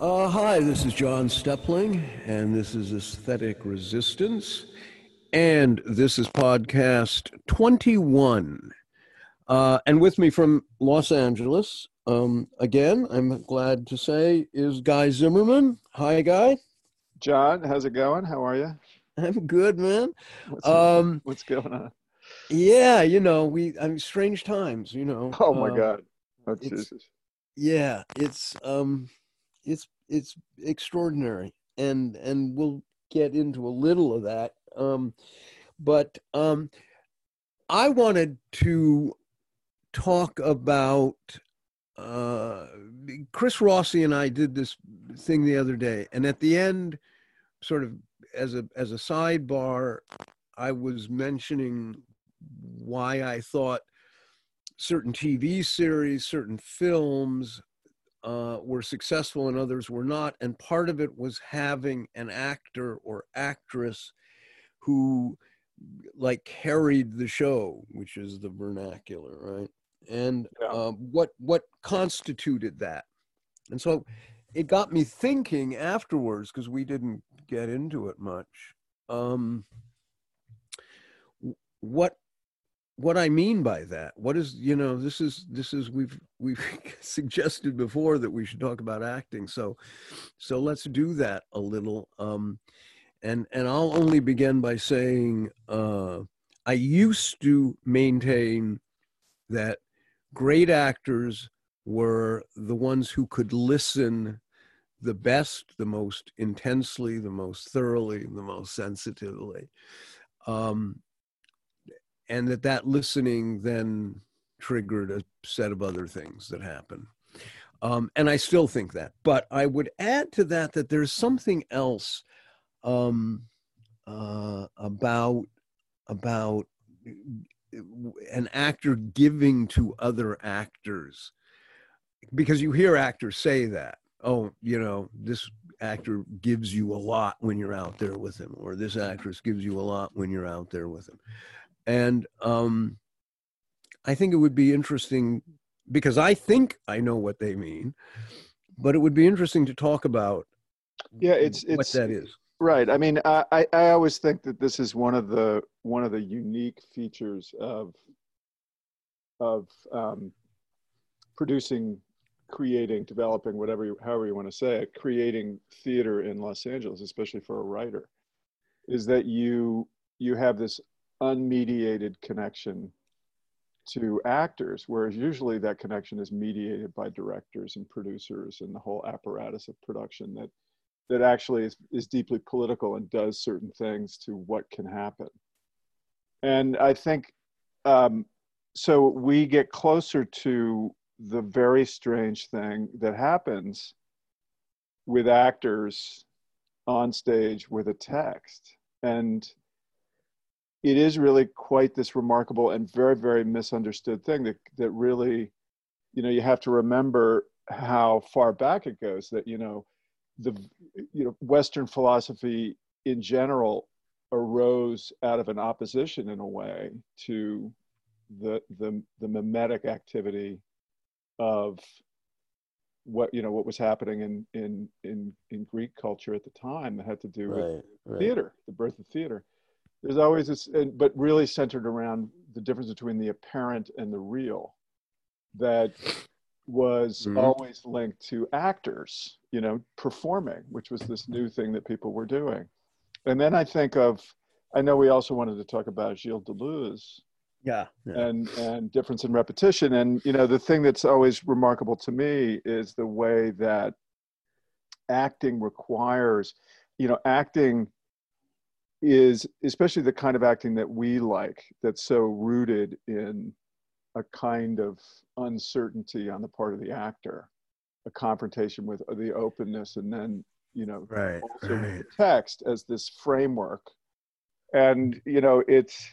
Uh, hi, this is John Steppling, and this is Aesthetic Resistance, and this is podcast 21. Uh, and with me from Los Angeles, um, again, I'm glad to say, is Guy Zimmerman. Hi, Guy. John, how's it going? How are you? I'm good, man. What's, Um, what's going on? Yeah, you know, we, I mean, strange times, you know. Oh my Uh, God. Oh, it's- Jesus. yeah it's um it's it's extraordinary and and we'll get into a little of that um but um i wanted to talk about uh chris rossi and i did this thing the other day and at the end sort of as a as a sidebar i was mentioning why i thought certain TV series, certain films uh, were successful and others were not. And part of it was having an actor or actress who like carried the show, which is the vernacular, right? And Yeah. um, what what constituted that? And so it got me thinking afterwards because we didn't get into it much. Um, what what I mean by that. What is you know this is this is we've we've suggested before that we should talk about acting. So so let's do that a little. Um, and and I'll only begin by saying uh, I used to maintain that great actors were the ones who could listen the best, the most intensely, the most thoroughly, the most sensitively. Um, and that that listening then triggered a set of other things that happen. Um, and i still think that but i would add to that that there's something else um, uh, about about an actor giving to other actors. Because you hear actors say that oh you know this actor gives you a lot when you're out there with him or this actress gives you a lot when you're out there with him and um, I think it would be interesting because I think I know what they mean, but it would be interesting to talk about Yeah, it's what it's that is. right. I mean, I, I I always think that this is one of the one of the unique features of of um, producing, creating, developing, whatever you, however you want to say it, creating theater in Los Angeles, especially for a writer, is that you you have this unmediated connection to actors, whereas usually that connection is mediated by directors and producers and the whole apparatus of production that that actually is, is deeply political and does certain things to what can happen. And I think um, so we get closer to the very strange thing that happens with actors on stage with a text. And it is really quite this remarkable and very, very misunderstood thing that, that really, you know, you have to remember how far back it goes that, you know, the, you know, Western philosophy in general arose out of an opposition in a way to the, the, the mimetic activity of what, you know, what was happening in, in, in, in Greek culture at the time that had to do with Right, right. theater, the birth of theater. There's always this, and, but really centered around the difference between the apparent and the real, that was Mhm. always linked to actors, you know, performing, which was this new thing that people were doing. And then I think of, I know we also wanted to talk about Gilles Deleuze Yeah. yeah. and and difference in repetition and you know the thing that's always remarkable to me is the way that acting requires you know acting is especially the kind of acting that we like that's so rooted in a kind of uncertainty on the part of the actor a confrontation with the openness and then you know Right. also Right. the text as this framework and you know it's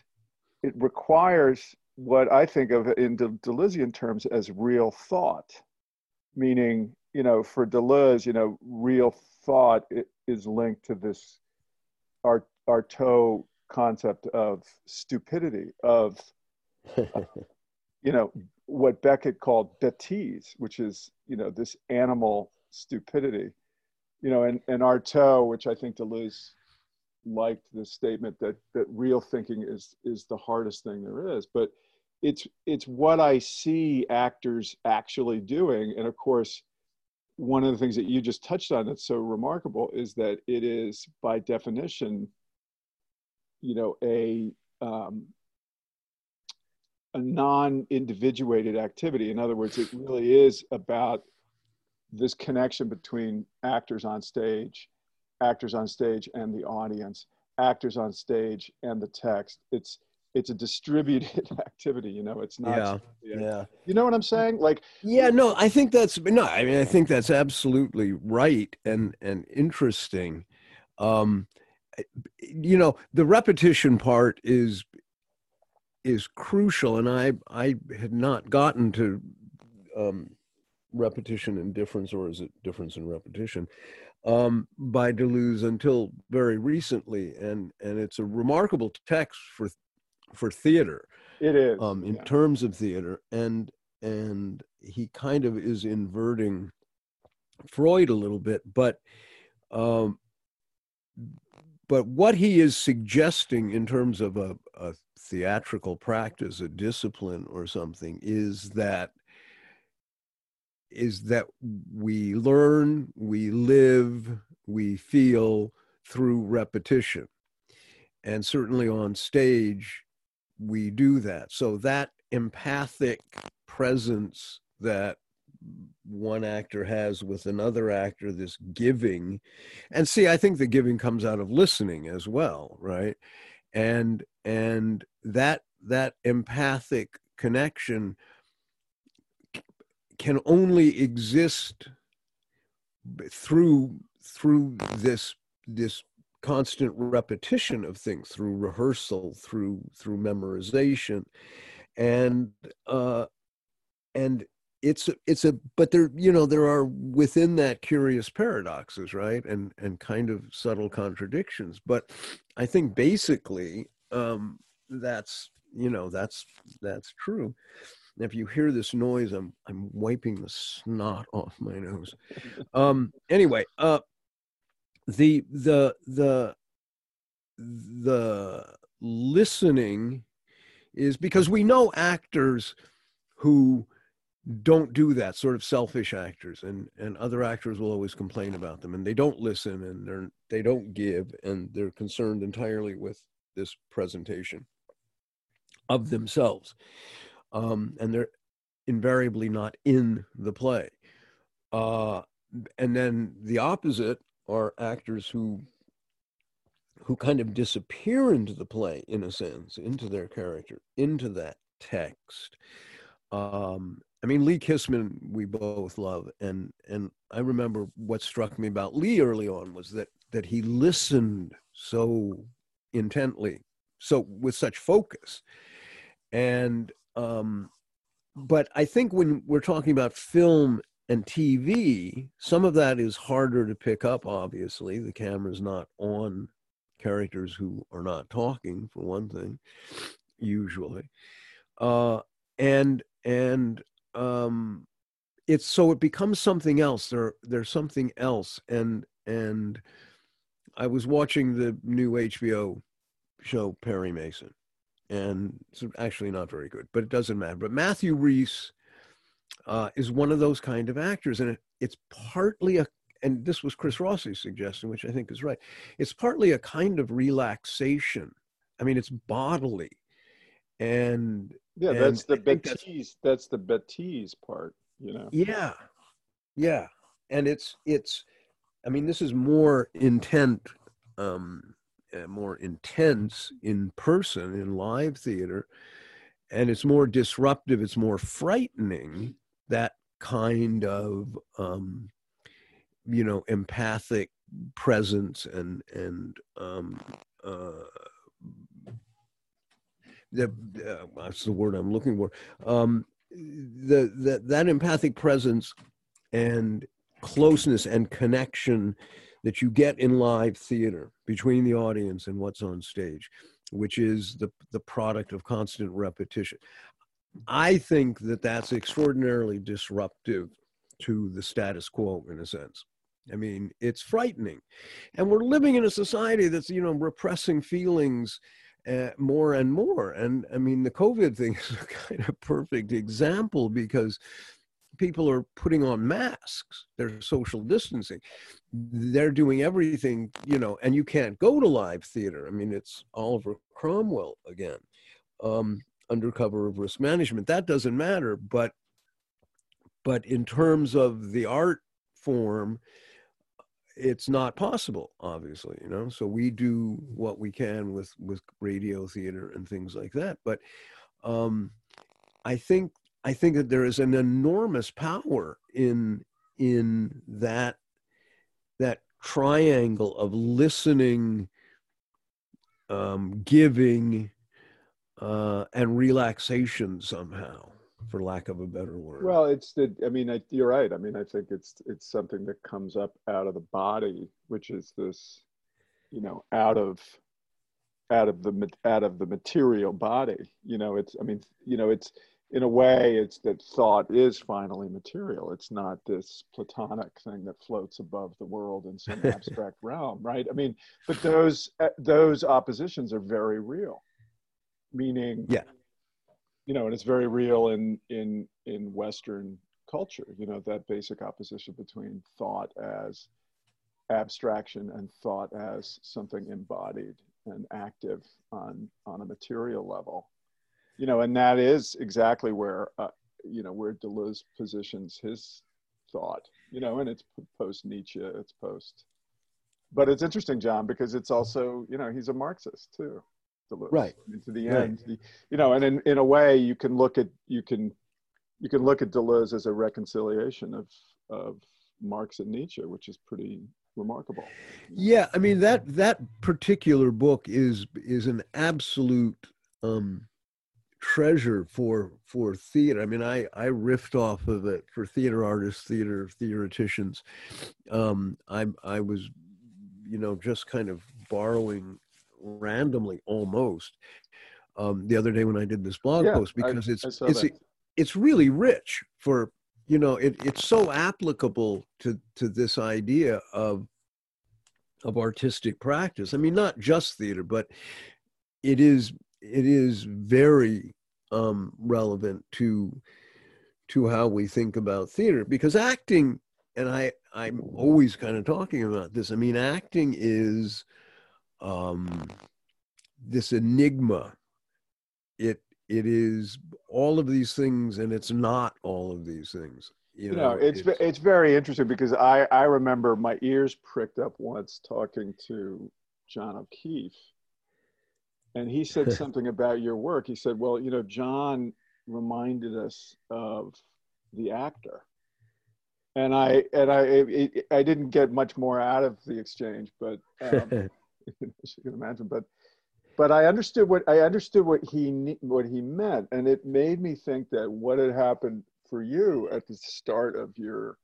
it requires what i think of in De- deleuzean terms as real thought meaning you know for deleuze you know real thought is linked to this art artaud concept of stupidity of you know what beckett called bêtise which is you know this animal stupidity you know, and, and Artaud, which I think Deleuze liked the statement that that real thinking is is the hardest thing there is. But it's it's what I see actors actually doing. And of course, one of the things that you just touched on that's so remarkable is that it is by definition, you know, a um, a non-individuated activity. In other words, it really is about this connection between actors on stage, actors on stage and the audience, actors on stage and the text. It's it's a distributed activity, you know. It's not. Yeah, yeah. You know what I'm saying? Like. Yeah, no, I think that's no. I mean, I think that's absolutely right and and interesting. Um, you know, the repetition part is is crucial, and I I had not gotten to um, repetition and difference, or is it difference and repetition, um, by Deleuze until very recently, and and it's a remarkable text for for theater. It is um, in yeah. terms of theater, and and he kind of is inverting Freud a little bit, but um, but what he is suggesting in terms of a, a theatrical practice, a discipline or something, is that is that we learn, we live, we feel through repetition. And certainly on stage, we do that. So that empathic presence that one actor has with another actor, this giving. And see, I think the giving comes out of listening as well, right? And and that that empathic connection can only exist through through this this constant repetition of things through rehearsal through through memorization and uh and it's it's a but there you know there are within that curious paradoxes right? And and kind of subtle contradictions. But i think basically um that's you know that's that's true. And if you hear this noise, I'm I'm wiping the snot off my nose. Um, anyway, uh, the the the the listening is because we know actors who don't do that sort of selfish actors and and other actors will always complain about them and they don't listen and they're they don't give and they're concerned entirely with this presentation of themselves um, and they're invariably not in the play. Uh, and then the opposite are actors who who kind of disappear into the play in a sense, into their character, into that text. Um, I mean, Lee Kissman, we both love, and and I remember what struck me about Lee early on was that that he listened so intently, so with such focus, and um, but I think when we're talking about film and TV, some of that is harder to pick up, obviously. The camera's not on characters who are not talking, for one thing, usually. Uh, and and um, it's so it becomes something else. There there's something else. And and I was watching the new HBO show Perry Mason and it's actually not very good, but it doesn't matter. But Matthew Rhys uh, is one of those kind of actors, and it, it's partly a and this was Chris Rossi's suggestion, which I think is right. It's partly a kind of relaxation. I mean, it's bodily, and yeah, that's the Bêtise. That's, that's the Bêtise part, you know. Yeah, yeah, and it's it's. I mean, this is more intent um, uh, more intense in person in live theater and it's more disruptive it's more frightening that kind of um, you know empathic presence and and um, uh, the uh, that's the word I'm looking for. Um, the, the that empathic presence and closeness and connection that you get in live theater between the audience and what's on stage, which is the, the product of constant repetition. I think that that's extraordinarily disruptive to the status quo in a sense. I mean, it's frightening. And we're living in a society that's, you know, repressing feelings uh, more and more. And I mean, the COVID thing is a kind of perfect example because people are putting on masks, they're social distancing, they're doing everything, you know, and you can't go to live theater. I mean, it's Oliver Cromwell again, um, under cover of risk management. That doesn't matter, but but in terms of the art form, it's not possible obviously you know so we do what we can with with radio theater and things like that but um i think i think that there is an enormous power in in that that triangle of listening um giving uh and relaxation somehow for lack of a better word. Well, it's the. I mean, I, you're right. I mean, I think it's it's something that comes up out of the body, which is this, you know, out of, out of the out of the material body. You know, it's. I mean, you know, it's in a way, it's that thought is finally material. It's not this platonic thing that floats above the world in some abstract realm, right? I mean, but those uh, those oppositions are very real. Meaning, yeah you know, and it's very real in in in Western culture. You know, that basic opposition between thought as abstraction and thought as something embodied and active on on a material level. You know, and that is exactly where uh, you know where Deleuze positions his thought. You know, and it's post Nietzsche, it's post. But it's interesting, John, because it's also you know he's a Marxist too. Deleuze. Right. I mean, to the end, right. you know, and in, in a way, you can look at you can you can look at Deleuze as a reconciliation of of Marx and Nietzsche, which is pretty remarkable. Yeah, I mean that that particular book is is an absolute um, treasure for for theater. I mean, I I riffed off of it for theater artists, theater theoreticians. Um, I I was, you know, just kind of borrowing randomly almost um, the other day when I did this blog yeah, post because I, it's I it's it's really rich for you know it, it's so applicable to to this idea of of artistic practice. I mean, not just theater, but it is it is very um, relevant to to how we think about theater because acting and I I'm always kind of talking about this. I mean, acting is um, this enigma. It it is all of these things, and it's not all of these things. You know, it's, it's it's very interesting because I I remember my ears pricked up once talking to John O'Keefe, and he said something about your work. He said, "Well, you know, John reminded us of the actor." and I and I it, I didn't get much more out of the exchange, but um, as you can imagine. But but I understood what I understood what he what he meant, and it made me think that what had happened for you at the start of your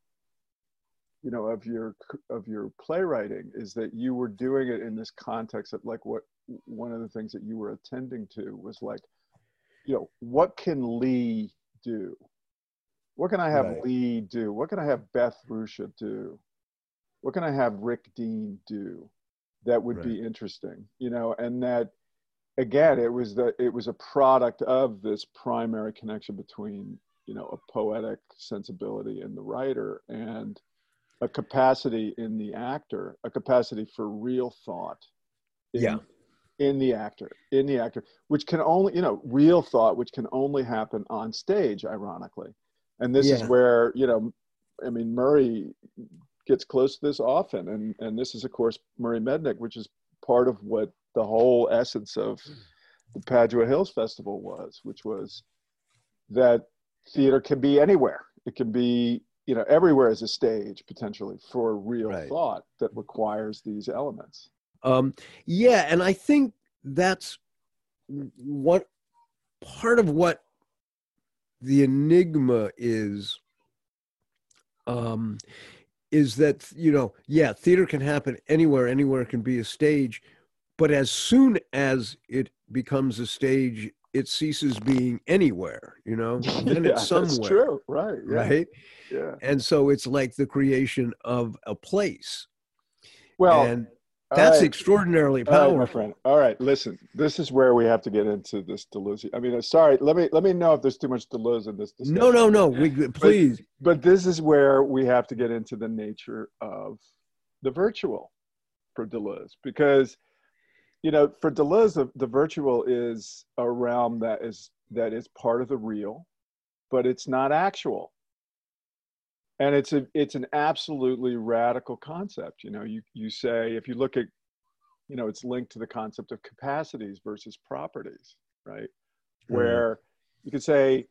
you know of your of your playwriting is that you were doing it in this context of like what one of the things that you were attending to was like you know what can lee do? What can i have right. lee do? What can i have beth ruscha do? What can i have rick dean do that would right. be interesting you know and that again it was that it was a product of this primary connection between you know a poetic sensibility in the writer and a capacity in the actor a capacity for real thought in, yeah in the actor in the actor which can only you know real thought which can only happen on stage ironically and this yeah. is where you know i mean murray gets close to this often. And, and this is, of course, Murray Mednick, which is part of what the whole essence of the Padua Hills Festival was, which was that theater can be anywhere. It can be, you know, everywhere as a stage potentially for real right. thought that requires these elements. Um, yeah, and I think that's what part of what the enigma is um, is that you know yeah theater can happen anywhere anywhere can be a stage but as soon as it becomes a stage it ceases being anywhere you know then yeah, it's somewhere that's true. Right. Yeah. right Yeah. and so it's like the creation of a place Well, and that's right. extraordinarily All right, powerful my friend. All right, listen. This is where we have to get into this Deleuze. I mean, uh, sorry. Let me let me know if there's too much Deleuze in this. Discussion. no no no we please But this is where we have to get into the nature of the virtual for Deleuze, because you know, for Deleuze, the, the virtual is a realm that is that is part of the real, but it's not actual. And it's a it's an absolutely radical concept. You know, you you say if you look at, you know, it's linked to the concept of capacities versus properties, right? Mm-hmm. Where you could say,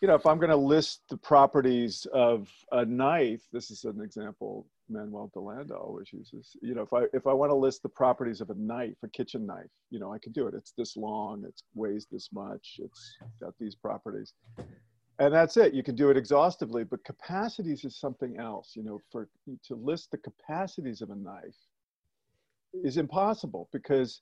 you know, if I'm going to list the properties of a knife, this is an example Manuel Delanda always uses. You know, if I if I want to list the properties of a knife, a kitchen knife, you know, I can do it. It's this long, it weighs this much, it's got these properties, and that's it. You can do it exhaustively. But capacities is something else. You know, for to list the capacities of a knife is impossible because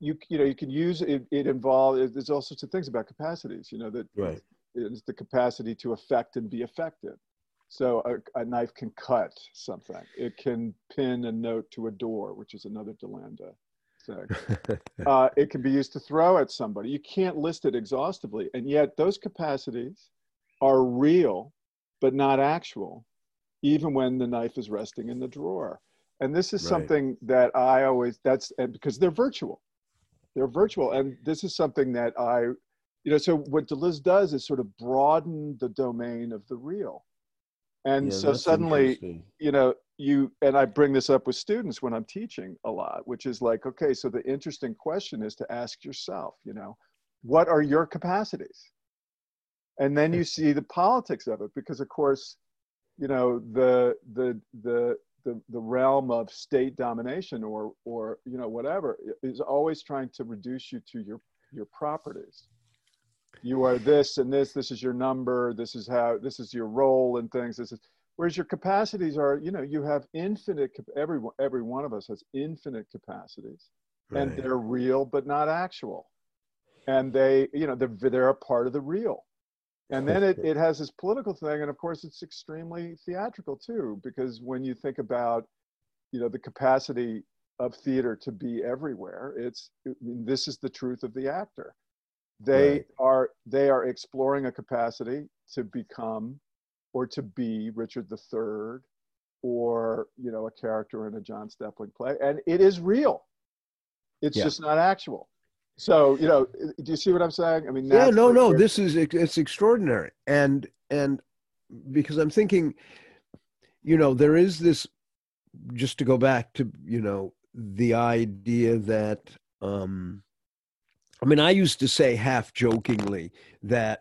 you you know you can use it. It involves there's all sorts of things about capacities. You know that right is the capacity to affect and be affected. So a, a, knife can cut something. It can pin a note to a door, which is another Delanda uh, it can be used to throw at somebody. You can't list it exhaustively, and yet those capacities are real, but not actual, even when the knife is resting in the drawer. And this is Right. something that I always that's and because they're virtual, they're virtual, and this is something that I you know so what deleuze does is sort of broaden the domain of the real and Yeah, so suddenly you know you and i bring this up with students when i'm teaching a lot which is like okay so the interesting question is to ask yourself you know what are your capacities? And then you see the politics of it because of course you know the the the the, the realm of state domination or or you know whatever is always trying to reduce you to your your properties. You are this and this this is your number this is how this is your role and things this is whereas your capacities are you know you have infinite every every one of us has infinite capacities. And they're real but not actual. And they you know they're, they're a part of the real. And then it, it has this political thing and of course it's extremely theatrical too because when you think about you know the capacity of theater to be everywhere it's I mean, this is the truth of the actor. They Right. are they are exploring a capacity to become or to be richard iii or you know a character in a john steppling play. And it is real. It's Yeah. just not actual. So you know do you see what i'm saying? I mean yeah no no we're- this is it's extraordinary. And and because i'm thinking you know there is this just to go back to you know the idea that um i mean i used to say half jokingly that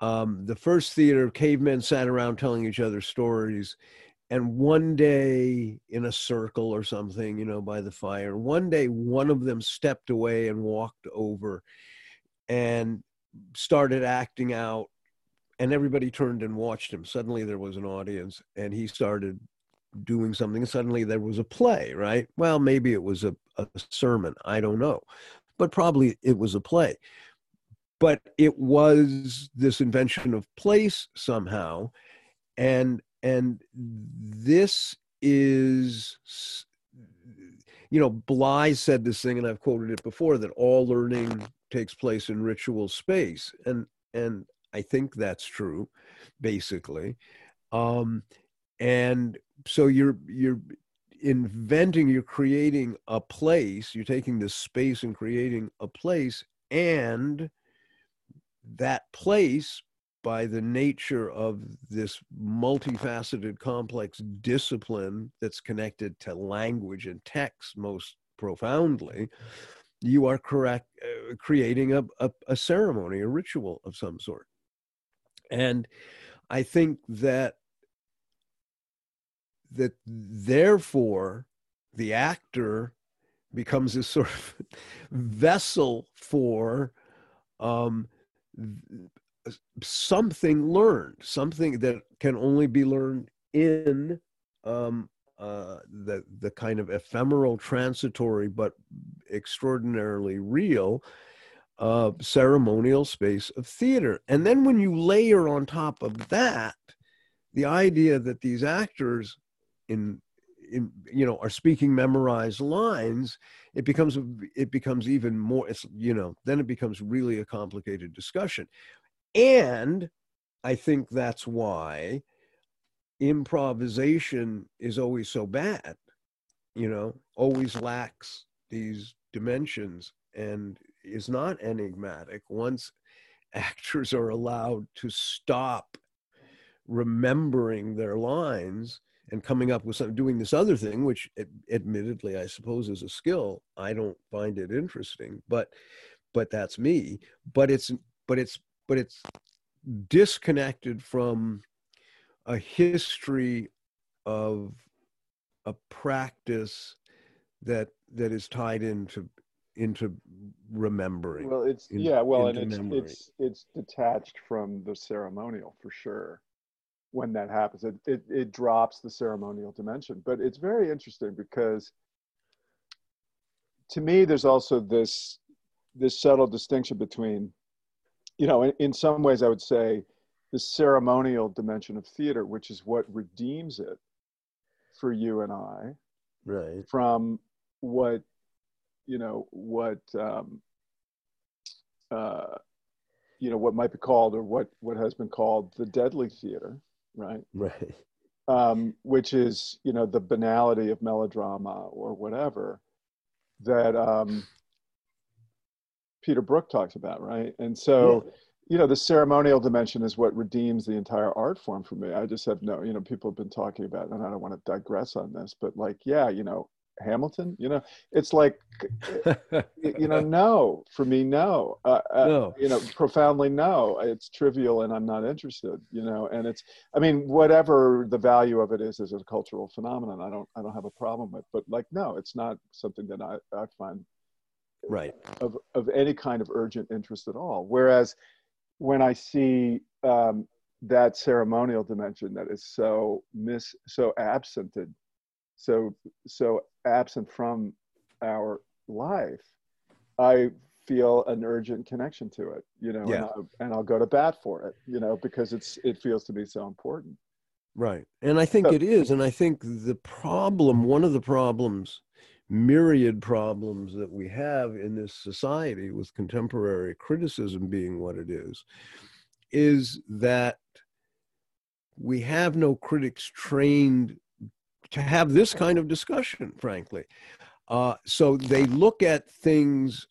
um the first theater cavemen sat around telling each other stories and one day in a circle or something you know by the fire one day one of them stepped away and walked over and started acting out and everybody turned and watched him. Suddenly there was an audience and he started doing something suddenly there was a play right? Well maybe it was a, a sermon i don't know but probably it was a play but it was this invention of place somehow. And and this is you know bly said this thing and i've quoted it before that all learning takes place in ritual space. And and i think that's true basically. Um and so you're you're inventing you're creating a place you're taking this space and creating a place and that place by the nature of this multifaceted complex discipline that's connected to language and text most profoundly you are correct uh, creating a, a, a ceremony a ritual of some sort. And i think that that therefore the actor becomes this sort of vessel for um, something learned, something that can only be learned in um, uh, the the kind of ephemeral, transitory, but extraordinarily real uh, ceremonial space of theater. And then when you layer on top of that the idea that these actors in you know are speaking memorized lines it becomes it becomes even more it's you know then it becomes really a complicated discussion. And i think that's why improvisation is always so bad you know always lacks these dimensions and is not enigmatic once actors are allowed to stop remembering their lines and coming up with some doing this other thing which admittedly i suppose is a skill i don't find it interesting but but that's me but it's but it's but it's disconnected from a history of a practice that that is tied into into remembering well it's in, yeah well and it's memory. it's it's detached from the ceremonial for sure when that happens. It, it it drops the ceremonial dimension but it's very interesting because to me there's also this this subtle distinction between you know in, in some ways i would say the ceremonial dimension of theater which is what redeems it for you and i right. from what you know what um, uh, you know what might be called or what what has been called the deadly theater right? Right. Um, which is you know the banality of melodrama or whatever that um, peter brook talks about right? And so yeah. you know the ceremonial dimension is what redeems the entire art form for me. I just have no you know people have been talking about and i don't want to digress on this but like yeah you know Hamilton? You know, it's like, you know, no, for me, no. Uh, uh. You know, profoundly no. It's trivial and I'm not interested, you know, and it's, I mean, whatever the value of it is as a cultural phenomenon, I don't, I don't have a problem with, but like, no, it's not something that I, I find right of, of any kind of urgent interest at all. Whereas when I see, um, that ceremonial dimension that is so miss so absented so so absent from our life i feel an urgent connection to it you know yeah. and, I'll, and I'll go to bat for it you know because it's it feels to be so important right and i think so, it is and i think the problem one of the problems myriad problems that we have in this society with contemporary criticism being what it is is that we have no critics trained to have this kind of discussion, frankly. Uh, so they look at things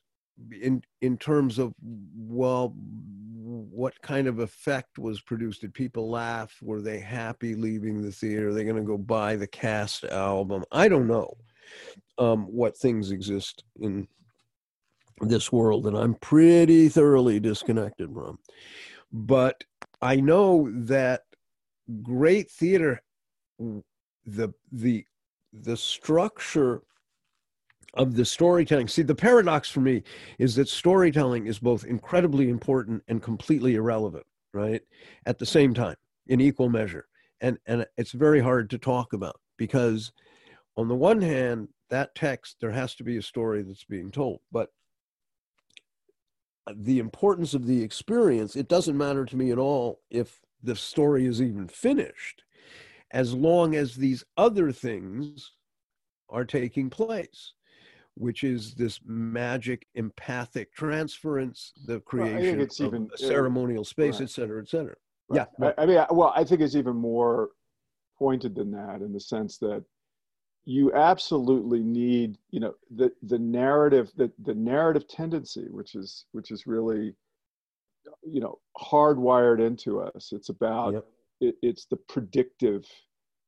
in in terms of well, what kind of effect was produced? Did people laugh? Were they happy leaving the theater? Are they going to go buy the cast album? I don't know um, what things exist in this world and I'm pretty thoroughly disconnected from. But I know that great theater the the the structure of the storytelling. See the paradox for me is that storytelling is both incredibly important and completely irrelevant right at the same time in equal measure. And and it's very hard to talk about because on the one hand that text there has to be a story that's being told. But the importance of the experience it doesn't matter to me at all if the story is even finished as long as these other things are taking place which is this magic empathic transference, the creation well, of even, a uh, ceremonial space, right. et cetera, et cetera. Right. Yeah. I, I, mean, well, I think it's even more pointed than that in the sense that you absolutely need, you know, the, the narrative, the, the narrative tendency, which is, which is really, you know, hardwired into us. It's about yep it, it's the predictive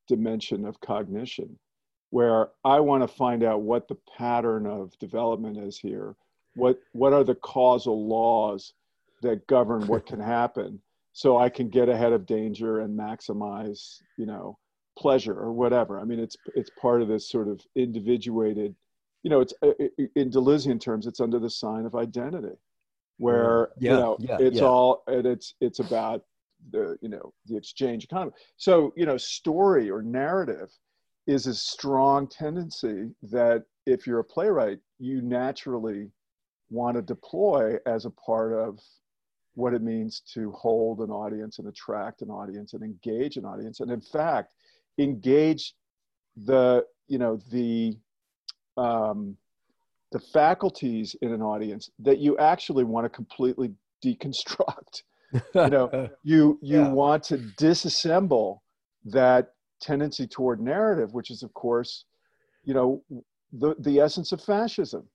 dimension of cognition where I want to find out what the pattern of development is here. What, what are the causal laws that govern what can happen so I can get ahead of danger and maximize, you know, pleasure or whatever. I mean, it's, it's part of this sort of individuated, you know, it's uh, in Deleuzean terms, it's under the sign of identity mm-hmm. where, yeah, you know, yeah, it's yeah. all, and it's, it's about the you know the exchange economy. So you know story or narrative is a strong tendency that if you're a playwright you naturally want to deploy as a part of what it means to hold an audience and attract an audience and engage an audience. And in fact engage the you know the um, the faculties in an audience that you actually want to completely deconstruct you know you you yeah. want to disassemble that tendency toward narrative which is of course you know the the essence of fascism.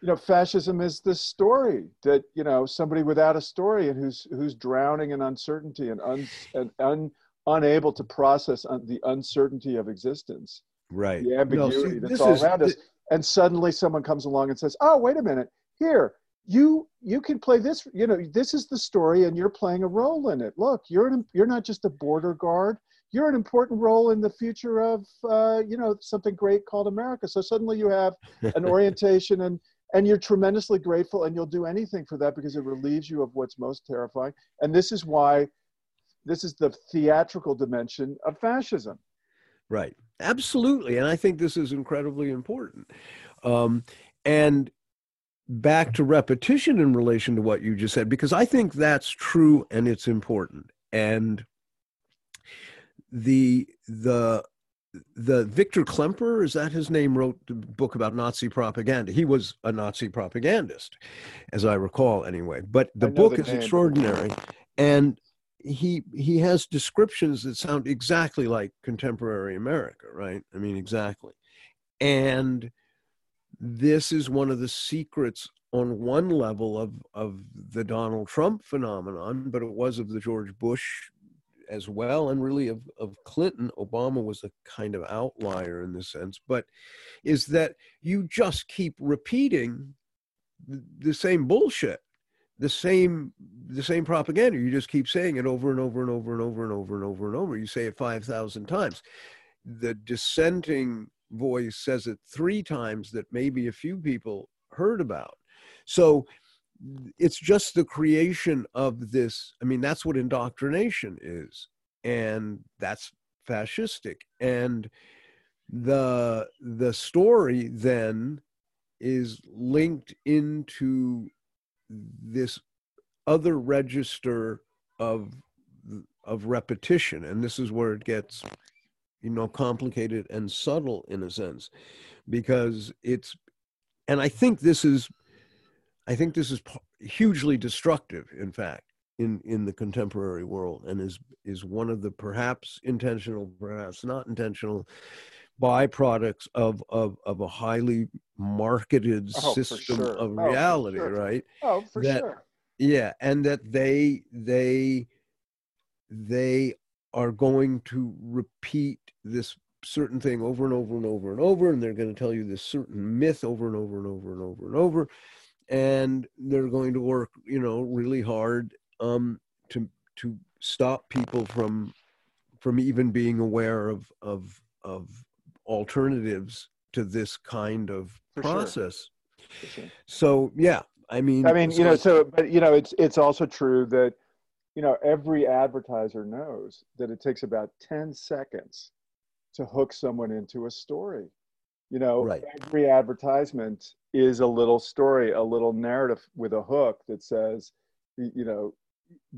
You know fascism is the story that you know somebody without a story and who's who's drowning in uncertainty and un, and un, unable to process un, the uncertainty of existence. Right. The ambiguity no, see, that's all around us. and suddenly someone comes along and says oh wait a minute. Here you you can play this you know this is the story and you're playing a role in it. Look you're an, you're not just a border guard. You're an important role in the future of uh, you know something great called america. So suddenly you have an orientation and and you're tremendously grateful and you'll do anything for that because it relieves you of what's most terrifying. And this is why this is the theatrical dimension of fascism. Right. Absolutely. And i think this is incredibly important. Um, and back to repetition in relation to what you just said because i think that's true and it's important and the the the Victor Klemperer, is that his name, wrote the book about Nazi propaganda. He was a Nazi propagandist, as I recall, anyway. But the book the is name. extraordinary, and he he has descriptions that sound exactly like contemporary America, right? I mean, exactly. And this is one of the secrets on one level of of the Donald Trump phenomenon, but it was of the George Bush as well, and really of, of Clinton. Obama was a kind of outlier in this sense, but is that you just keep repeating the, the same bullshit, the same the same propaganda. You just keep saying it over and over and over and over and over and over and over. You say it five thousand times. The dissenting voice says it three times that maybe a few people heard about. So it's just the creation of this i mean that's what indoctrination is and that's fascistic and the the story then is linked into this other register of of repetition and this is where it gets you know complicated and subtle in a sense because it's and i think this is I think this is hugely destructive, in fact, in, in the contemporary world, and is is one of the perhaps intentional, perhaps not intentional, byproducts of of, of a highly marketed oh, system sure. of oh, reality, sure. right? Oh, for that, sure. Yeah, and that they they they are going to repeat this certain thing over and over and over and over, and they're going to tell you this certain myth over and over and over and over and over and they're going to work you know really hard um, to to stop people from from even being aware of of of alternatives to this kind of For process sure. Sure. so yeah i mean i mean so you know so but you know it's it's also true that you know every advertiser knows that it takes about 10 seconds to hook someone into a story. You know right. every advertisement is a little story a little narrative with a hook that says you know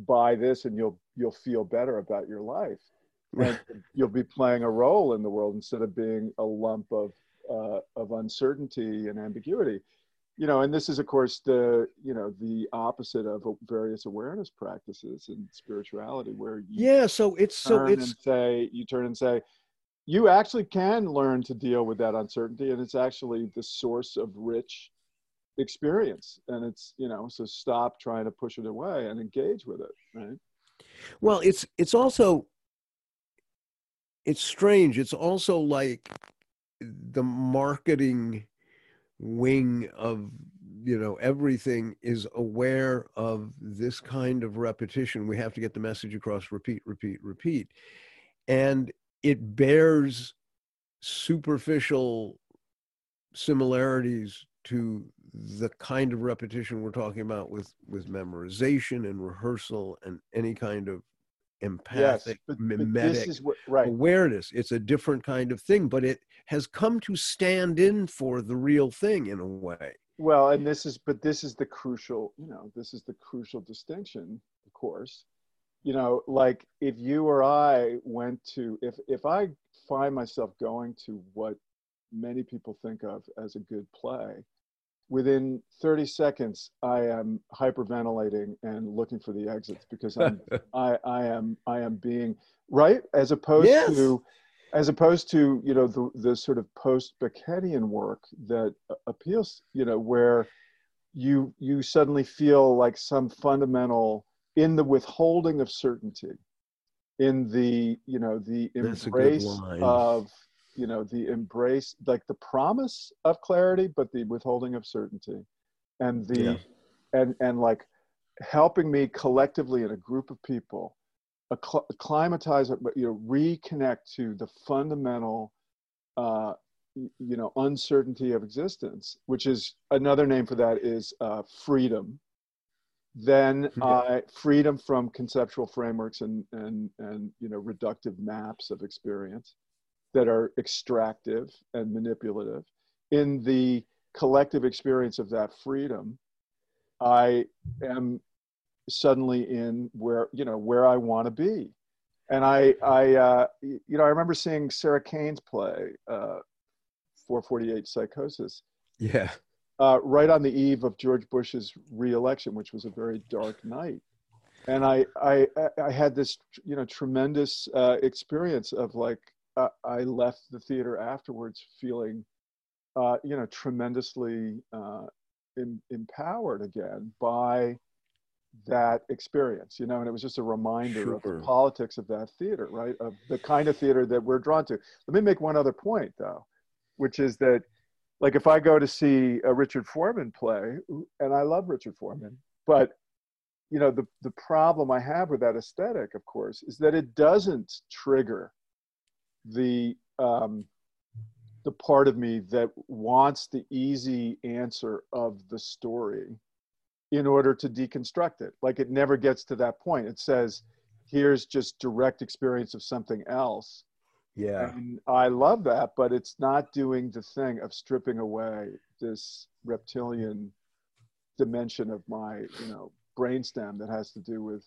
buy this and you'll you'll feel better about your life. You'll be playing a role in the world instead of being a lump of uh, of uncertainty and ambiguity. You know and this is of course the you know the opposite of various awareness practices and spirituality where you yeah so it's so it's say you turn and say you actually can learn to deal with that uncertainty and it's actually the source of rich experience. And it's you know so stop trying to push it away and engage with it right? Well it's it's also it's strange. It's also like the marketing wing of you know everything is aware of this kind of repetition. We have to get the message across repeat repeat repeat. And it bears superficial similarities to the kind of repetition we're talking about with with memorization and rehearsal and any kind of empathic yes, but, mimetic but what, right. awareness it's a different kind of thing but it has come to stand in for the real thing in a way well, and this is, but this is the crucial, you know, this is the crucial distinction, of course. You know, like if you or I went to, if if I find myself going to what many people think of as a good play, within 30 seconds i am hyperventilating and looking for the exits because i'm i i am i am being right as opposed yes. to as opposed to you know the the sort of post Beckettian work that appeals you know where you you suddenly feel like some fundamental in the withholding of certainty in the you know the embrace of you know the embrace like the promise of clarity but the withholding of certainty. And the yeah. and and like helping me collectively in a group of people acclimatize but you know reconnect to the fundamental uh, you know uncertainty of existence which is another name for that is uh, freedom then uh, freedom from conceptual frameworks and and and you know reductive maps of experience that are extractive and manipulative. In the collective experience of that freedom, I am suddenly in where you know where I want to be, and I I uh, you know I remember seeing Sarah Kane's play, uh, 448 Psychosis. Yeah. Uh, right on the eve of George Bush's reelection, which was a very dark night, and I I I had this you know tremendous uh, experience of like uh, I left the theater afterwards feeling, uh, you know, tremendously uh, in, empowered again by that experience, you know, and it was just a reminder sure. of the politics of that theater, right? Of the kind of theater that we're drawn to. Let me make one other point, though, which is that, like, if I go to see a Richard Foreman play, and I love Richard Foreman, but you know, the the problem I have with that aesthetic, of course, is that it doesn't trigger the um, the part of me that wants the easy answer of the story in order to deconstruct it. Like it never gets to that point. It says, here's just direct experience of something else. Yeah. And I love that, but it's not doing the thing of stripping away this reptilian dimension of my, you know, brainstem that has to do with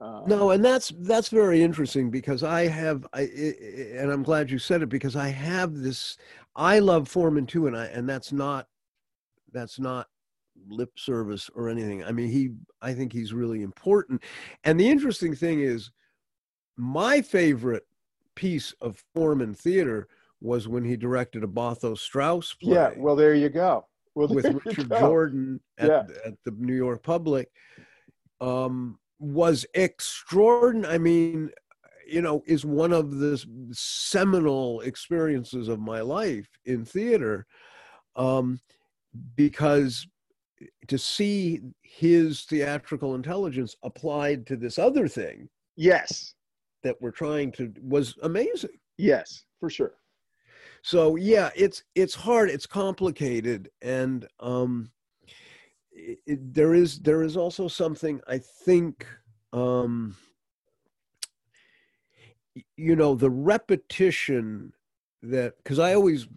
uh, no, and that's that's very interesting because I have, I, and I'm glad you said it because I have this. I love Foreman too, and I and that's not that's not lip service or anything. I mean, he I think he's really important. And the interesting thing is, my favorite piece of Foreman theater was when he directed a Botho Strauss play. Yeah, well, there you go. Well, with Richard Jordan at, yeah. at the New York Public. Um, was extraordinary. I mean, you know, is one of the seminal experiences of my life in theater, um, because to see his theatrical intelligence applied to this other thing, yes, that we're trying to was amazing. Yes, for sure. So yeah, it's it's hard, it's complicated, and um, it, there is there is also something I think um, you know the repetition that because I always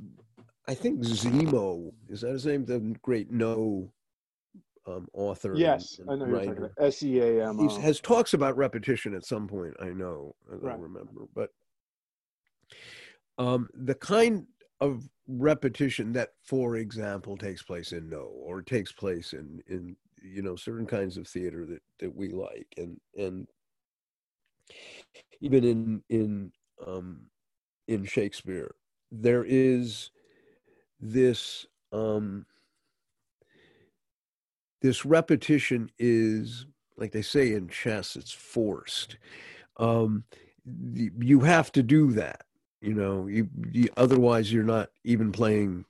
I think Zeami is that his name the great Noh um, author yes and, and I know writer. you're talking S E A M he has talks about repetition at some point I know I don't right. remember but um, the kind of repetition that, for example, takes place in Noh or takes place in in you know certain kinds of theater that that we like, and and even in in um, in Shakespeare, there is this um, this repetition is like they say in chess, it's forced. Um, you have to do that you know you, you, otherwise you're not even playing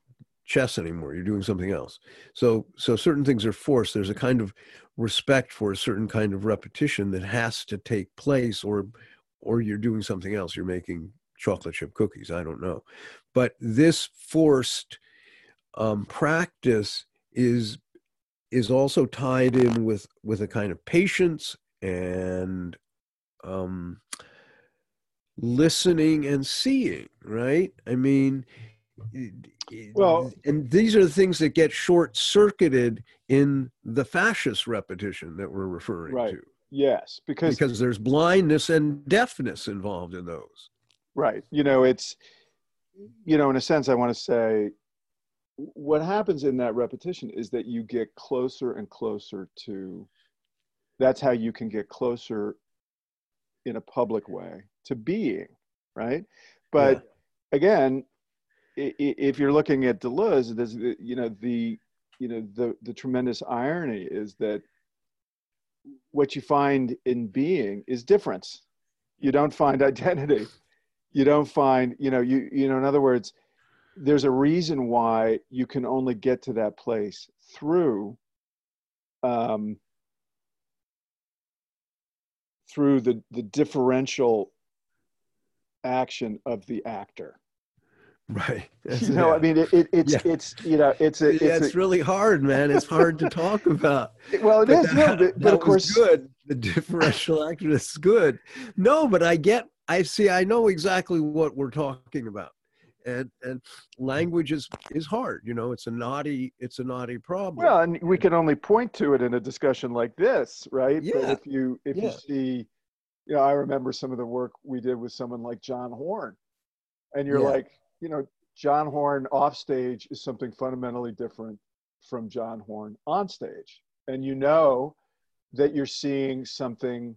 chess anymore you're doing something else. So so certain things are forced. There's a kind of respect for a certain kind of repetition that has to take place or or you're doing something else. You're making chocolate chip cookies i don't know. But this forced um, practice is is also tied in with with a kind of patience and um listening and seeing, right? I mean, Well- and these are the things that get short circuited in the fascist repetition that we're referring Right. to yes, because because there's blindness and deafness involved in those. Right. You know, it's, you know, in a sense, I want to say what happens in that repetition is that you get closer and closer to, that's how you can get closer in a public way to being, right? But again, i- i- if you're looking at Deleuze, there's, you know, the, you know, the, the tremendous irony is that what you find in being is difference. You don't find identity you don't find you know you you know in other words there's a reason why you can only get to that place through um through the the differential action of the actor Right. you know i mean it, it it's Yeah. it's you know it's a yeah, it's it's a, really hard, man. It's hard to talk about. well it But is that- but, but of course good. The differential actor is good. No, but I get. I see. I know exactly what we're talking about, and and hmm. language is is hard. You know, it's a naughty. It's a naughty problem. Well, and we can only point to it in a discussion like this, right? But Yeah. if you if you see, you know, I remember some of the work we did with someone like John Horn, and you're Yeah. like, you know, John Horn off stage is something fundamentally different from John Horn on stage, and you know that you're seeing something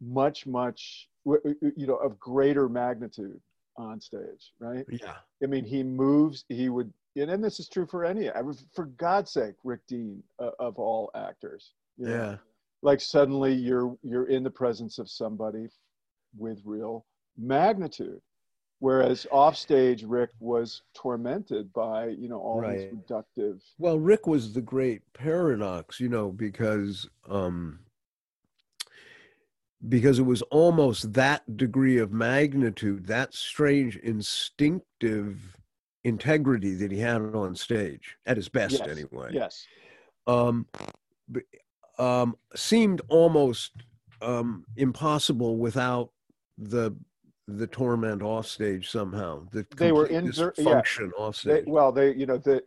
much, much, you know, of greater magnitude on stage, right? yeah. I mean, he moves. He would, and this is true for any. I For God's sake, Rick Dean uh, of all actors. you know? Yeah. Like suddenly you're you're in the presence of somebody with real magnitude, whereas offstage Rick was tormented by you know all these reductive. Well, Rick was the great paradox, you know, because um, because it was almost that degree of magnitude, that strange instinctive integrity that he had on stage at his best, Yes, anyway. Yes. Um, um, seemed almost um, impossible without the the torment off stage somehow. The They were yeah. dysfunction off They, stage. well, they you know the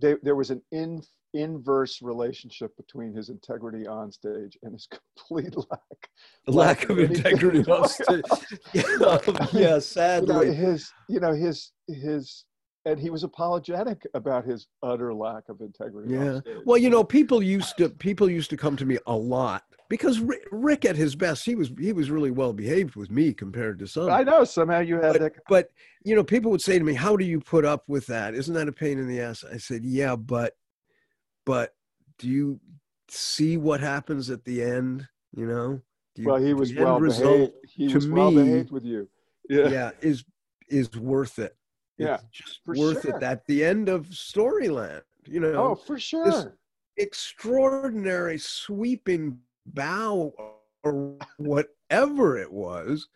they, there was an in, inverse relationship between his integrity on stage and his complete lack The lack of anything integrity off stage. on. Yeah, yeah, you know, sadly. his you know his his and he was apologetic about his utter lack of integrity on Yeah. stage. Well, you know, people used to people used to come to me a lot because Rick, Rick at his best, he was he was really well behaved with me compared to some. i know somehow you had that but you know, people would say to me, "How do you put up with that? Isn't that a pain in the ass?" I said, "Yeah, but but do you see what happens at the end? You know, do you, well he was well behaved he to was well me- behaved with you yeah, yeah, is is worth it. Yeah, it's just worth sure. it. At the end of Storyland, you know, oh for sure extraordinary sweeping bow or whatever it was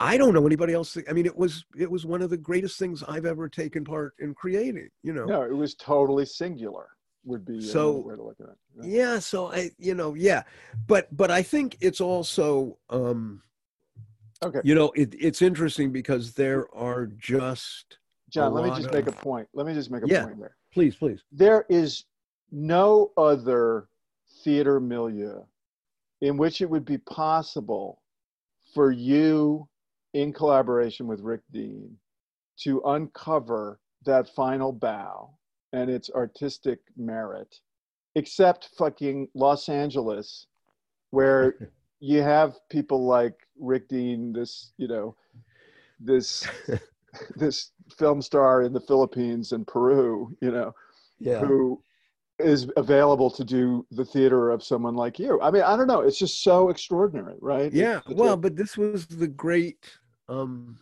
i don't know anybody else i mean it was it was one of the greatest things i've ever taken part in creating you know no it was totally singular would be So- another way to look at Yeah. yeah so i you know yeah. But but i think it's also um okay. you know it, it's interesting because there are just john let me just make a point. Let me just make a Yeah. point there. Please please. There is no other theater milieu in which it would be possible for you in collaboration with Rick Dean to uncover that final bow and its artistic merit except fucking Los Angeles where you have people like Rick Dean this you know this this film star in the Philippines and Peru you know yeah who is available to do the theater of someone like you. I mean, I don't know. It's just so extraordinary, right? yeah It's- it's well but this was the great um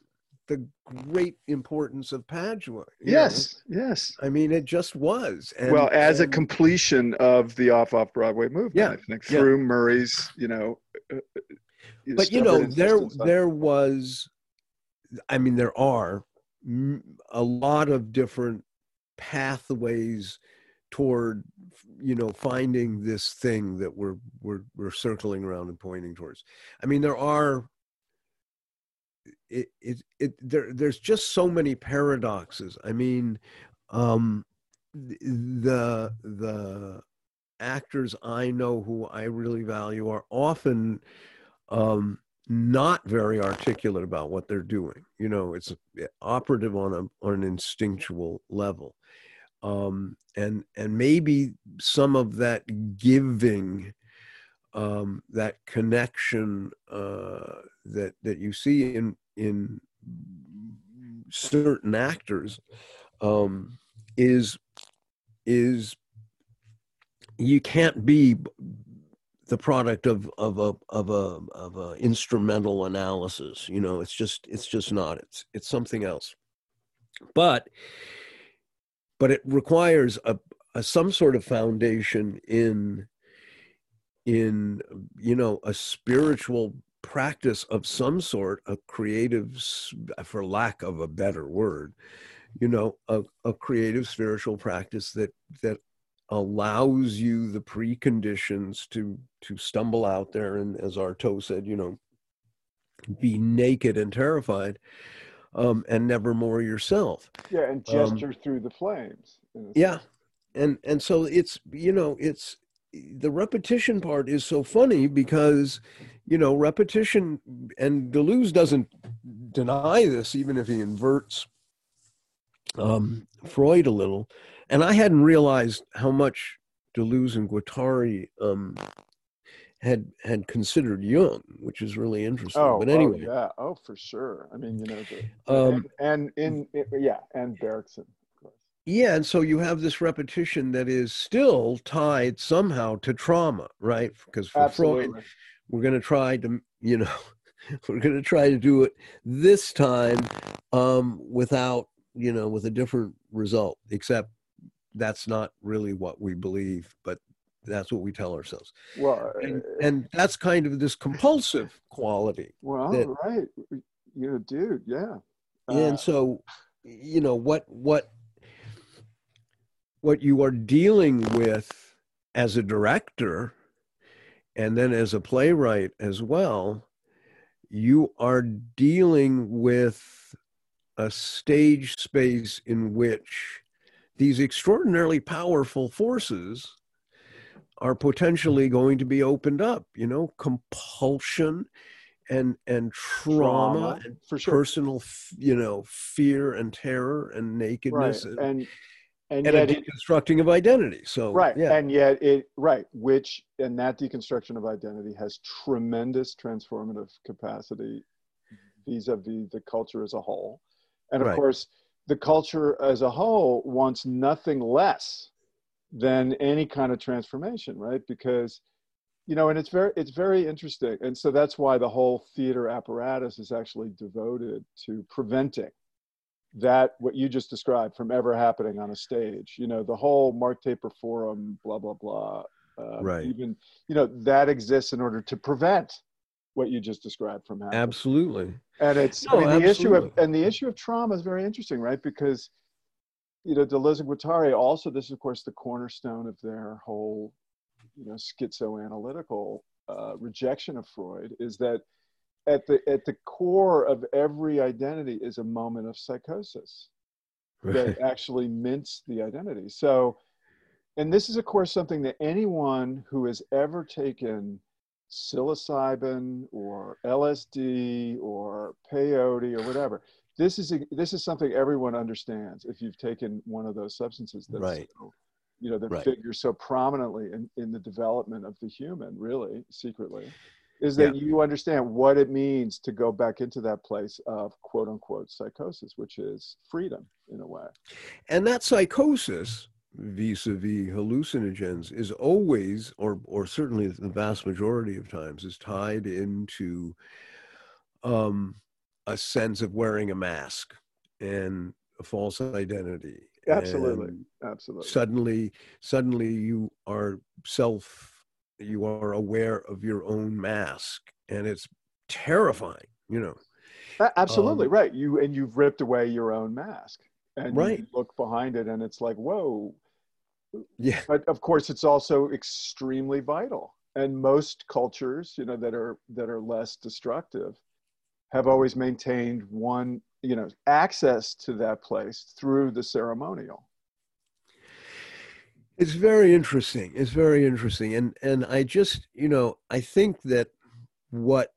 the great importance of padua you know? yes, yes. I mean, it just was. And, well, as a completion of the off off Broadway movement, Yeah, I think yeah. through Murray's, you know. uh, uh, but you know, there there was, I mean, there are a lot of different pathways toward, you know, finding this thing that we're we're we're circling around and pointing towards. I mean, there are. It, it, it there, there's just so many paradoxes. I mean, um, the the actors I know who I really value are often um, not very articulate about what they're doing. You know, it's operative on a on an instinctual level, um, and and maybe some of that giving, um, that connection uh, that that you see in in certain actors um, is is you can't be the product of of a of a of a instrumental analysis you know it's just it's just not it's it's something else. But but it requires a, a some sort of foundation in in you know a spiritual practice of some sort a creative for lack of a better word you know a, a creative spiritual practice that that allows you the preconditions to to stumble out there and as artaud said you know be naked and terrified um, and never more yourself. Yeah and um, gesture um, through the flames yeah. and and so it's you know it's the repetition part is so funny because you know repetition and deleuze doesn't deny this even if he inverts um, freud a little and I hadn't realized how much Deleuze and Guattari um, had had considered Jung, which is really interesting. Oh, but anyway, oh, yeah, oh, for sure. I mean, you know, the, um, and, and in yeah, and Bergson. Yeah, and so you have this repetition that is still tied somehow to trauma, right? Because for Absolutely. Freud, we're going to try to, you know, we're going to try to do it this time um, without, you know, with a different result, except that's not really what we believe, but that's what we tell ourselves. Well, and, uh, and that's kind of this compulsive quality. Well, that, right, you know, dude, yeah. And uh, so, you know, what what what you are dealing with as a director, and then as a playwright as well, you are dealing with a stage space in which these extraordinarily powerful forces are potentially going to be opened up you know compulsion and and trauma, trauma and sure. personal you know fear and terror and nakedness right. and and, and, a deconstructing it, of identity so right yeah. and yet it right which and that deconstruction of identity has tremendous transformative capacity vis-a-vis the culture as a whole and of right. course the culture as a whole wants nothing less than any kind of transformation right because you know and it's very it's very interesting and so that's why the whole theater apparatus is actually devoted to preventing that what you just described from ever happening on a stage you know the whole mark taper forum blah blah blah uh, right. even you know that exists in order to prevent what you just described from happening. Absolutely. And it's no, I mean, the issue of and the issue of trauma is very interesting, right? Because you know, Deleuze and Guattari also this is of course the cornerstone of their whole you know schizoanalytical uh, rejection of Freud is that at the at the core of every identity is a moment of psychosis right. that actually mints the identity. So, and this is of course something that anyone who has ever taken psilocybin or LSD or peyote or whatever. This is a, this is something everyone understands if you've taken one of those substances that right. so, you know that right. figure so prominently in, in the development of the human, really secretly, is that yeah. you understand what it means to go back into that place of quote unquote psychosis, which is freedom in a way. And that psychosis vis-a-vis hallucinogens is always or or certainly the vast majority of times is tied into um, a sense of wearing a mask and a false identity absolutely and absolutely suddenly suddenly you are self you are aware of your own mask and it's terrifying you know absolutely um, right you and you've ripped away your own mask and right. you look behind it and it's like whoa yeah but of course it's also extremely vital and most cultures you know that are that are less destructive have always maintained one, you know, access to that place through the ceremonial. It's very interesting. It's very interesting. And and I just, you know, I think that what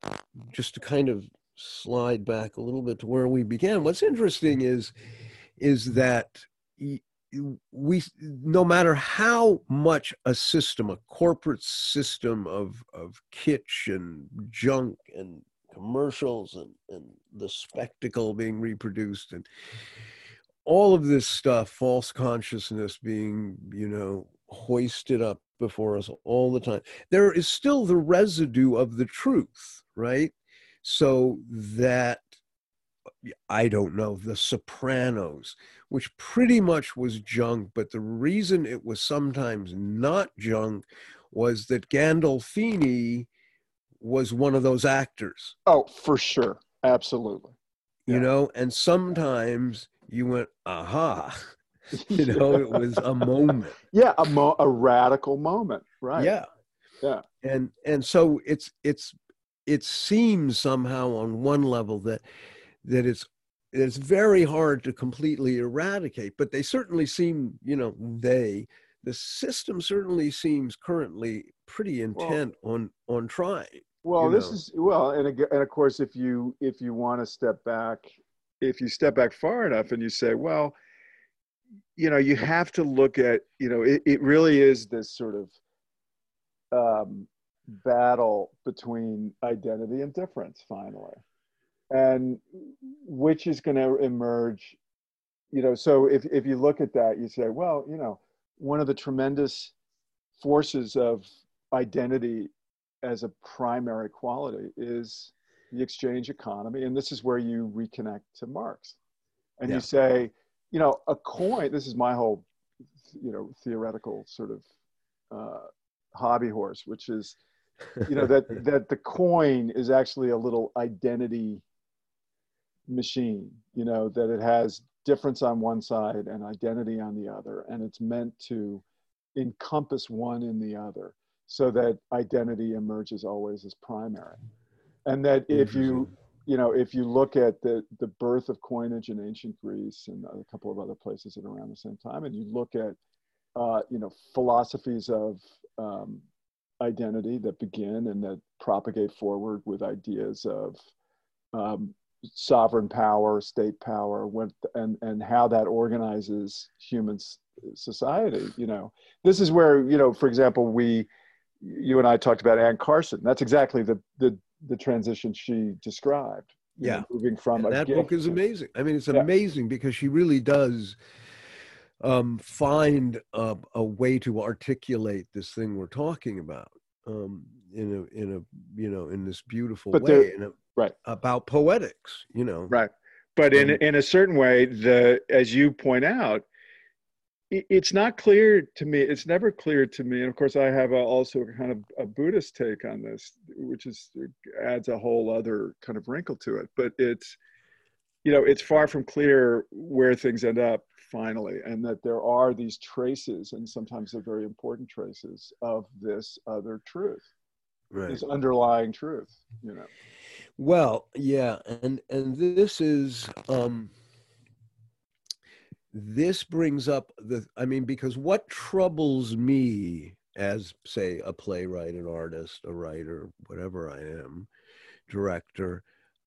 just to kind of slide back a little bit to where we began, what's interesting is is that we no matter how much a system a corporate system of of kitsch and junk and commercials and and the spectacle being reproduced and all of this stuff false consciousness being you know hoisted up before us all the time there is still the residue of the truth right so that I don't know, The Sopranos, which pretty much was junk, but the reason it was sometimes not junk was that Gandolfini was one of those actors. Oh, for sure. Absolutely. You know, and sometimes you went, aha. you know, it was a moment. Yeah, a, mo- a radical moment. Right. Yeah. Yeah. And and so it's it's it seems somehow on one level that that it's it's very hard to completely eradicate but they certainly seem you know they the system certainly seems currently pretty intent well, on on trying well this know. is well and, and of course if you if you want to step back if you step back far enough and you say well you know you have to look at you know it, it really is this sort of um, battle between identity and difference finally. And which is going to emerge you know so if, if you look at that you say well you know one of the tremendous forces of identity as a primary quality is the exchange economy and this is where you reconnect to marx and yeah. you say you know a coin this is my whole you know theoretical sort of uh, hobby horse which is you know that that the coin is actually a little identity machine you know that it has difference on one side and identity on the other and it's meant to encompass one in the other so that identity emerges always as primary and that if you you know if you look at the the birth of coinage in ancient greece and a couple of other places at around the same time and you look at uh, you know philosophies of um, identity that begin and that propagate forward with ideas of um, sovereign power, state power, what, and and how that organizes human society. You know, this is where you know, for example, we, you and I talked about Anne Carson. That's exactly the the the transition she described. Yeah, know, moving from a that book is amazing. I mean, it's yeah. amazing because she really does um, find a, a, way to articulate this thing we're talking about um, in a in a you know in this beautiful but way a, right about poetics you know right but in um, in a certain way the as you point out it's not clear to me it's never clear to me and of course i have a, also kind of a buddhist take on this which is adds a whole other kind of wrinkle to it but it's you know it's far from clear where things end up finally and that there are these traces and sometimes they're very important traces of this other truth right. this underlying truth you know well yeah and and this is um this brings up the i mean because what troubles me as say a playwright an artist a writer whatever i am director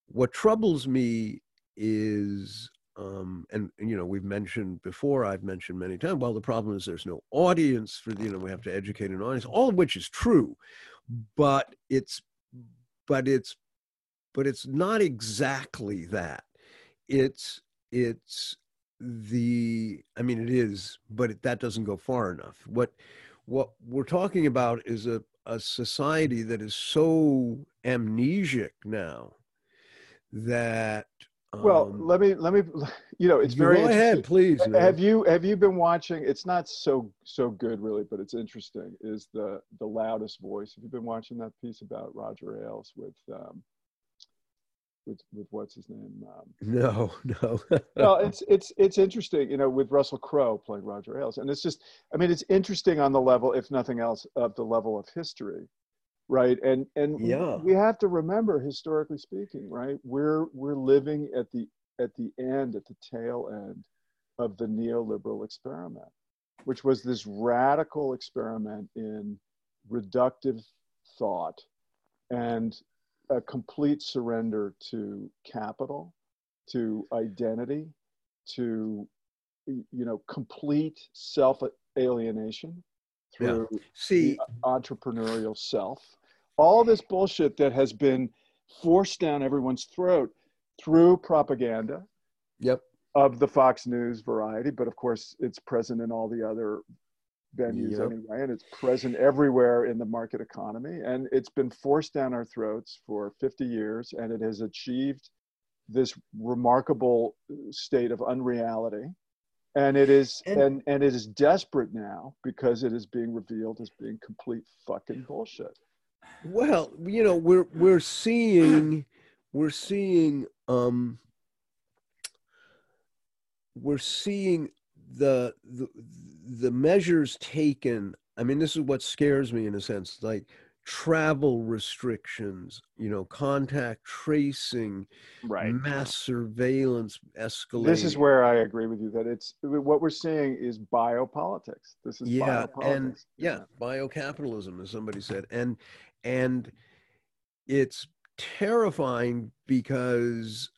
what troubles me is um, and, you know we've mentioned before i've mentioned many times well the problem is there's no audience for you know we have to educate an audience all of which is true but it's but it's but it's not exactly that. It's it's the i mean it is but it, that doesn't go far enough what what we're talking about is a, a society that is so amnesic now that well, um, let me let me. You know, it's very. Go ahead, please. Have you have you been watching? It's not so so good, really, but it's interesting. Is the the loudest voice? Have you been watching that piece about Roger Ailes with um, with with what's his name? Um, no, no. well, it's it's it's interesting, you know, with Russell Crowe playing Roger Ailes, and it's just, I mean, it's interesting on the level, if nothing else, of the level of history right and and Yeah. we have to remember historically speaking right we're we're living at the at the end at the tail end of the neoliberal experiment which was this radical experiment in reductive thought and a complete surrender to capital to identity to you know complete self alienation Yeah. through See, the entrepreneurial self. All this bullshit that has been forced down everyone's throat through propaganda yep. of the Fox News variety, but of course it's present in all the other venues Yep. anyway, and it's present everywhere in the market economy. And it's been forced down our throats for 50 years, and it has achieved this remarkable state of unreality. And it is And- and, and it is desperate now because it is being revealed as being complete fucking bullshit. Well, you know, we're we're seeing we're seeing um we're seeing the the the measures taken. I mean, this is what scares me in a sense, like travel restrictions, you know, contact tracing, right mass surveillance escalating. This is where I agree with you that it's what we're seeing is biopolitics. This is yeah biopolitics. and yeah biocapitalism as somebody said and and it's terrifying because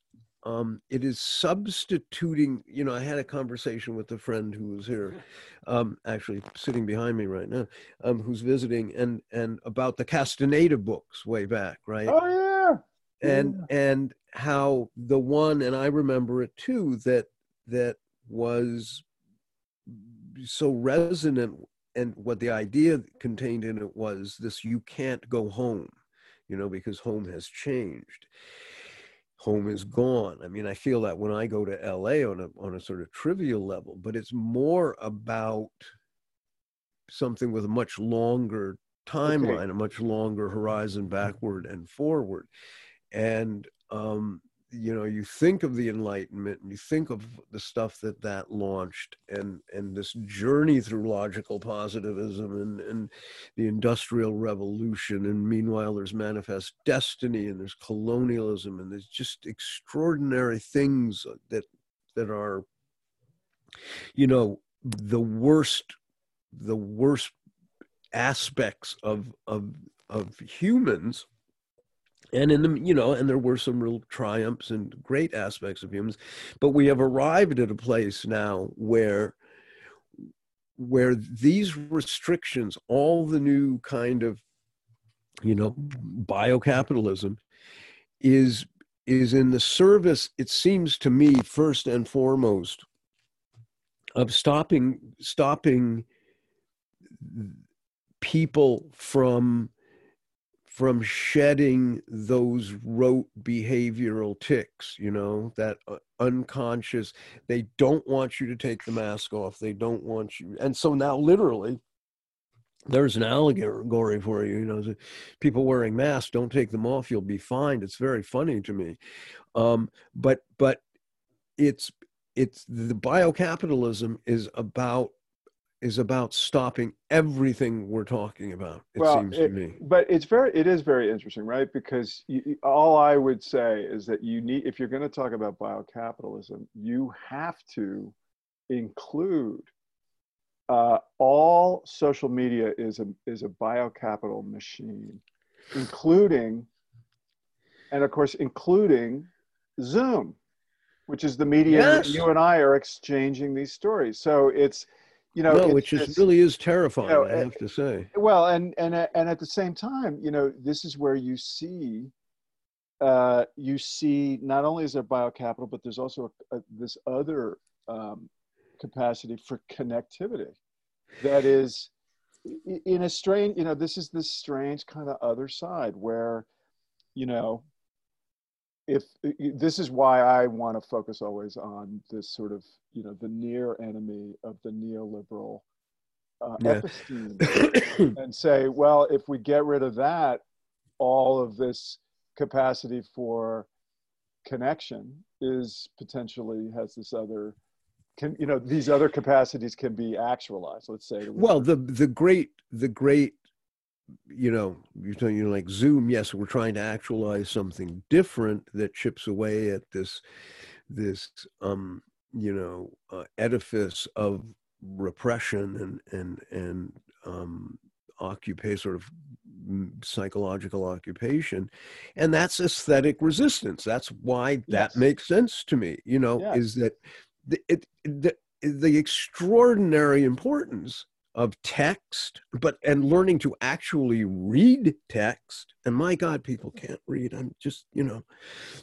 um, it is substituting you know i had a conversation with a friend who was here um, actually sitting behind me right now um, who's visiting and and about the castaneda books way back right? Oh yeah. and and how the one and i remember it too that that was so resonant and what the idea contained in it was this you can't go home you know because home has changed home is gone. I mean i feel that when i go to la on a on a sort of trivial level but it's more about something with a much longer timeline a much longer horizon backward and forward. And um you know you think of the enlightenment and you think of the stuff that that launched and and this journey through logical positivism and and the industrial revolution and meanwhile there's manifest destiny and there's colonialism and there's just extraordinary things that that are you know the worst the worst aspects of of of humans and in the you know and there were some real triumphs and great aspects of humans but we have arrived at a place now where where these restrictions all the new kind of you know biocapitalism is is in the service it seems to me first and foremost of stopping stopping people from from shedding those rote behavioral tics you know that uh, unconscious they don't want you to take the mask off they don't want you and so now literally there's an allegory for you you know people wearing masks don't take them off you'll be fined it's very funny to me. Um, but but it's it's the biocapitalism is about is about stopping everything we're talking about it Well, seems to it- me But it's very, it is very interesting, right? Because you, all I would say is that you need, if you're going to talk about biocapitalism, you have to include uh, all social media is a is a biocapital machine, including, and of course, including Zoom, which is the medium that Yes. you and I are exchanging these stories. So it's, you know, no, which is really is terrifying. know, I have to say. well and and and at the same time you know this is where you see uh, you see not only is there biocapital but there's also a, a, this other um, capacity for connectivity that is in a strange you know this is this strange kind of other side where you know if this is why i want to focus always on this sort of you know the near enemy of the neoliberal uh, Yeah. episteme and say, well, if we get rid of that, all of this capacity for connection is potentially has this other, can you know, these other capacities can be actualized. Let's say. well, the the great the great you know, you're talking you know, like Zoom. Yes, we're trying to actualize something different that chips away at this, this, um, you know, uh, edifice of repression and and and um, occupation, sort of psychological occupation, and that's aesthetic resistance. That's why that yes. makes sense to me. You know, yes. is that the, it, the the extraordinary importance of text but and learning to actually read text. And my god people can't read. I'm just you know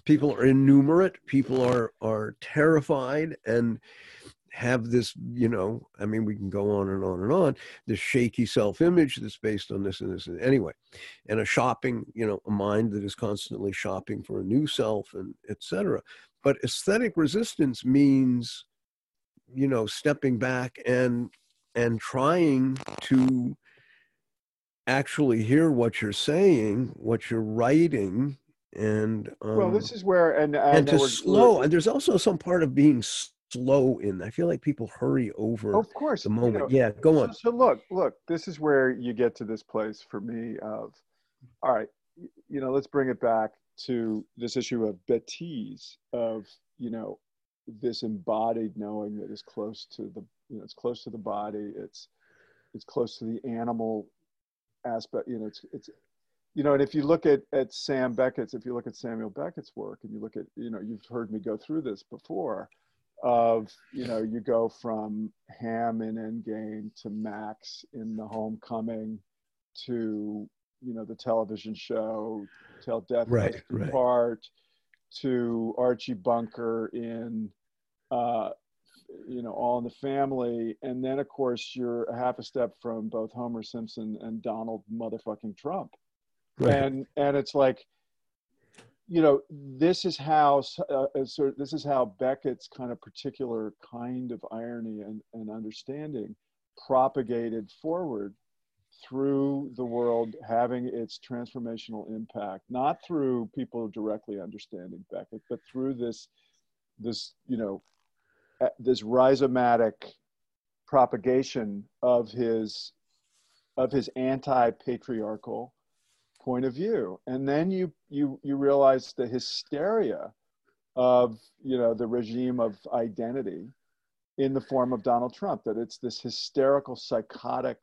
people are innumerate. People are are terrified and have this you know i mean we can go on and on and on. This shaky self-image that's based on this and this and anyway and a shopping you know a mind that is constantly shopping for a new self and etc but aesthetic resistance means you know stepping back and and trying to actually hear what you're saying, what you're writing, and um, well, this is where and and to slow. And there's also some part of being slow in. I feel like people hurry over. Of course, the moment. You know, yeah, go on. So, so look, look. This is where you get to this place for me of, all right, you know, let's bring it back to this issue of bêtise of you know this embodied knowing that is close to the you know it's close to the body it's it's close to the animal aspect you know it's it's you know and if you look at at sam beckett's if you look at samuel beckett's work and you look at you know you've heard me go through this before of you know you go from ham in endgame to max in the homecoming to you know the television show till death right, right. part to archie bunker in uh, you know, all in the family. And then, of course, you're a half a step from both Homer Simpson and Donald motherfucking Trump. Right. And, and it's like, you know, this is how, uh, uh, sort of, this is how Beckett's kind of particular kind of irony and, and understanding propagated forward through the world having its transformational impact, not through people directly understanding Beckett, but through this, this, you know, Uh, this rhizomatic propagation of his of his anti-patriarchal point of view. And then you you you realize the hysteria of you know the regime of identity in the form of Donald Trump that it's this hysterical psychotic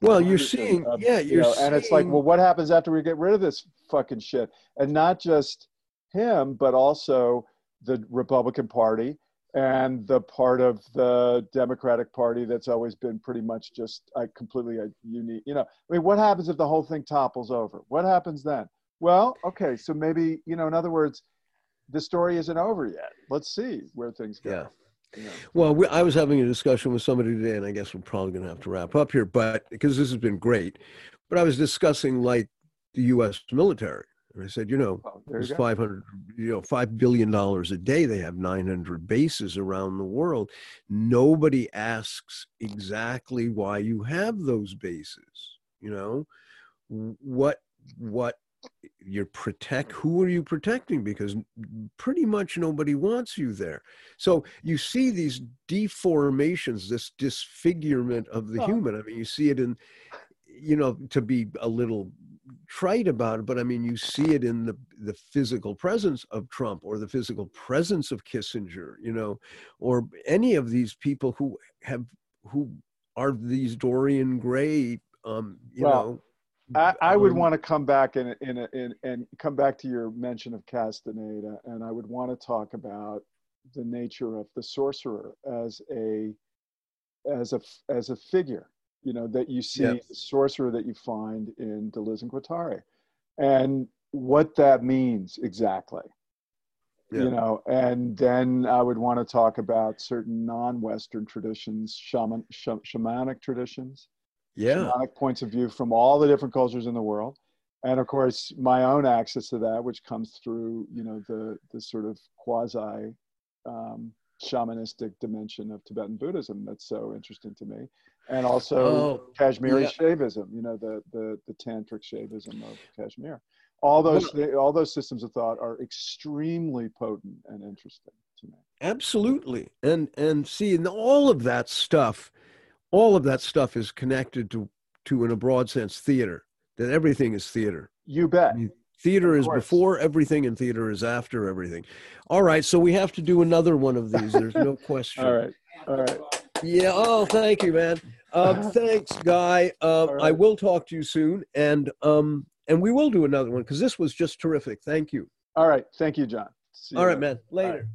well you're seeing of, yeah you're you know, seeing... and it's like well what happens after we get rid of this fucking shit? And not just him but also the Republican Party and the part of the Democratic Party that's always been pretty much just uh, completely uh, unique. You know, I mean, what happens if the whole thing topples over? What happens then? Well, okay, so maybe you know, in other words, the story isn't over yet. Let's see where things go. Yeah. Yeah. Well, we, I was having a discussion with somebody today, and I guess we're probably going to have to wrap up here, but because this has been great. But I was discussing like the U.S. military, and I said, you know, oh, there's 500, you know, $5 billion a day. They have 900 bases around the world. Nobody asks exactly why you have those bases. You know, what, what you're protect, who are you protecting? Because pretty much nobody wants you there. So you see these deformations, this disfigurement of the oh. human. I mean, you see it in, you know, to be a little trite about it, but I mean, you see it in the, the physical presence of Trump or the physical presence of Kissinger, you know, or any of these people who have, who are these Dorian Gray, um, you well, know. I, I would um, want to come back and, in, in, and come back to your mention of Castaneda, and I would want to talk about the nature of the sorcerer as a, as a, as a figure you know, that you see yep. the sorcerer that you find in Deleuze and Guattari and what that means exactly. Yep. You know, and then I would want to talk about certain non-Western traditions, shaman, sh- shamanic traditions, yeah, shamanic points of view from all the different cultures in the world, and of course my own access to that, which comes through you know the the sort of quasi um, shamanistic dimension of Tibetan Buddhism that's so interesting to me and also oh, Kashmiri yeah. Shaivism, you know, the, the, the tantric Shaivism of Kashmir. All those, well, all those systems of thought are extremely potent and interesting to me. Absolutely. And, and see, and all of that stuff, all of that stuff is connected to, to, in a broad sense, theater. That everything is theater. You bet. Theater is before everything, and theater is after everything. All right, so we have to do another one of these. There's no question. All right. All right. Yeah. Oh, thank you, man. Um, thanks, Guy. Uh, All I will talk to you soon, and um, and we will do another one because this was just terrific. Thank you. All right. Thank you, John. See you All right, later. man. Later.